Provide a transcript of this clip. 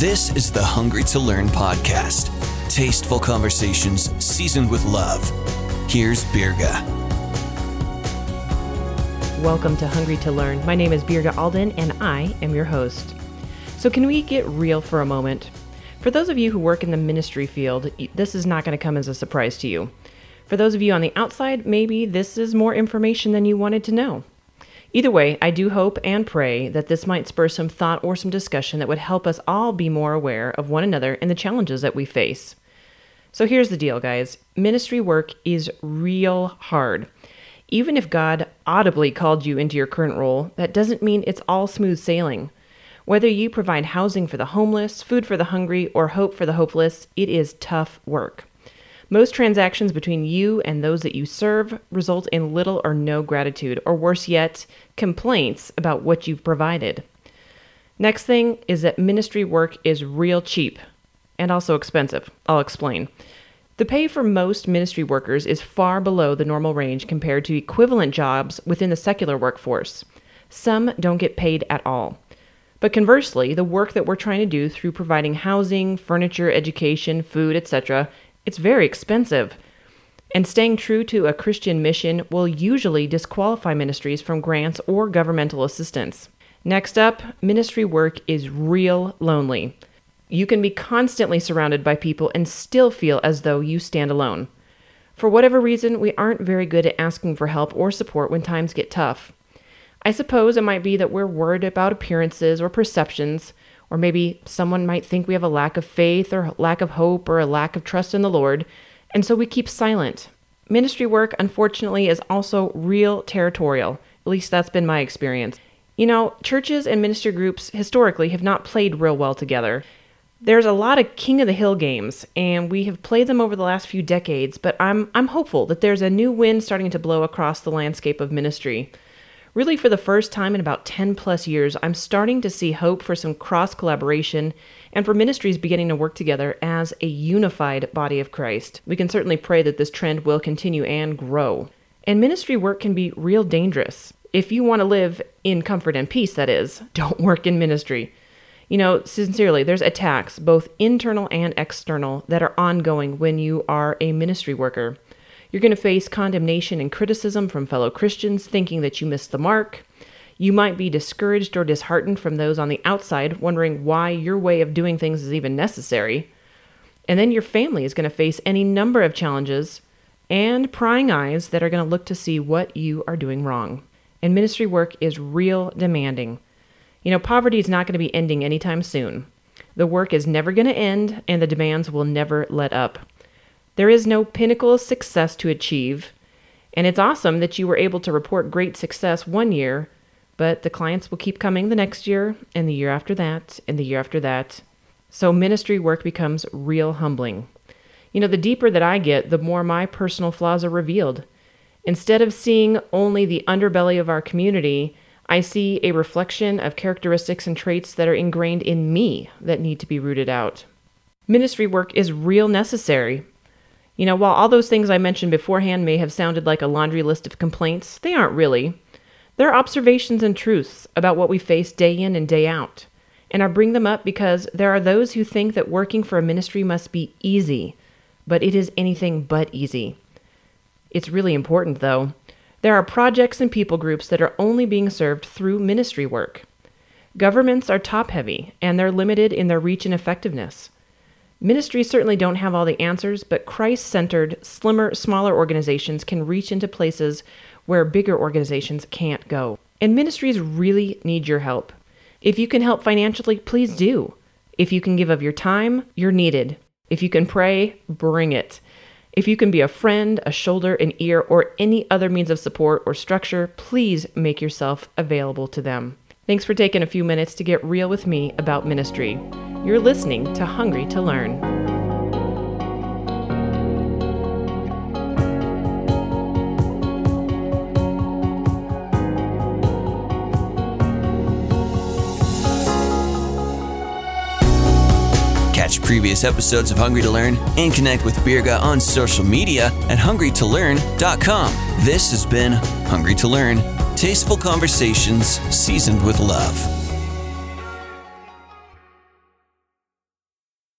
This is the Hungry to Learn podcast. Tasteful conversations seasoned with love. Here's Birga. Welcome to Hungry to Learn. My name is Birga Alden and I am your host. So, can we get real for a moment? For those of you who work in the ministry field, this is not going to come as a surprise to you. For those of you on the outside, maybe this is more information than you wanted to know. Either way, I do hope and pray that this might spur some thought or some discussion that would help us all be more aware of one another and the challenges that we face. So here's the deal, guys ministry work is real hard. Even if God audibly called you into your current role, that doesn't mean it's all smooth sailing. Whether you provide housing for the homeless, food for the hungry, or hope for the hopeless, it is tough work. Most transactions between you and those that you serve result in little or no gratitude, or worse yet, complaints about what you've provided. Next thing is that ministry work is real cheap and also expensive. I'll explain. The pay for most ministry workers is far below the normal range compared to equivalent jobs within the secular workforce. Some don't get paid at all. But conversely, the work that we're trying to do through providing housing, furniture, education, food, etc., it's very expensive. And staying true to a Christian mission will usually disqualify ministries from grants or governmental assistance. Next up, ministry work is real lonely. You can be constantly surrounded by people and still feel as though you stand alone. For whatever reason, we aren't very good at asking for help or support when times get tough. I suppose it might be that we're worried about appearances or perceptions, or maybe someone might think we have a lack of faith or lack of hope or a lack of trust in the Lord, and so we keep silent. Ministry work, unfortunately, is also real territorial. At least that's been my experience. You know, churches and ministry groups historically have not played real well together. There's a lot of king of the hill games, and we have played them over the last few decades, but I'm, I'm hopeful that there's a new wind starting to blow across the landscape of ministry. Really, for the first time in about 10 plus years, I'm starting to see hope for some cross collaboration and for ministries beginning to work together as a unified body of Christ. We can certainly pray that this trend will continue and grow. And ministry work can be real dangerous. If you want to live in comfort and peace, that is, don't work in ministry. You know, sincerely, there's attacks, both internal and external, that are ongoing when you are a ministry worker. You're going to face condemnation and criticism from fellow Christians thinking that you missed the mark. You might be discouraged or disheartened from those on the outside, wondering why your way of doing things is even necessary. And then your family is going to face any number of challenges and prying eyes that are going to look to see what you are doing wrong. And ministry work is real demanding. You know, poverty is not going to be ending anytime soon. The work is never going to end, and the demands will never let up. There is no pinnacle of success to achieve, and it's awesome that you were able to report great success one year, but the clients will keep coming the next year, and the year after that, and the year after that. So ministry work becomes real humbling. You know, the deeper that I get, the more my personal flaws are revealed. Instead of seeing only the underbelly of our community, I see a reflection of characteristics and traits that are ingrained in me that need to be rooted out. Ministry work is real necessary, you know, while all those things I mentioned beforehand may have sounded like a laundry list of complaints, they aren't really. They're observations and truths about what we face day in and day out. And I bring them up because there are those who think that working for a ministry must be easy, but it is anything but easy. It's really important, though. There are projects and people groups that are only being served through ministry work. Governments are top heavy, and they're limited in their reach and effectiveness. Ministries certainly don't have all the answers, but Christ centered, slimmer, smaller organizations can reach into places where bigger organizations can't go. And ministries really need your help. If you can help financially, please do. If you can give of your time, you're needed. If you can pray, bring it. If you can be a friend, a shoulder, an ear, or any other means of support or structure, please make yourself available to them. Thanks for taking a few minutes to get real with me about ministry. You're listening to Hungry to Learn. Catch previous episodes of Hungry to Learn and connect with Birga on social media at hungrytolearn.com. This has been Hungry to Learn Tasteful Conversations Seasoned with Love.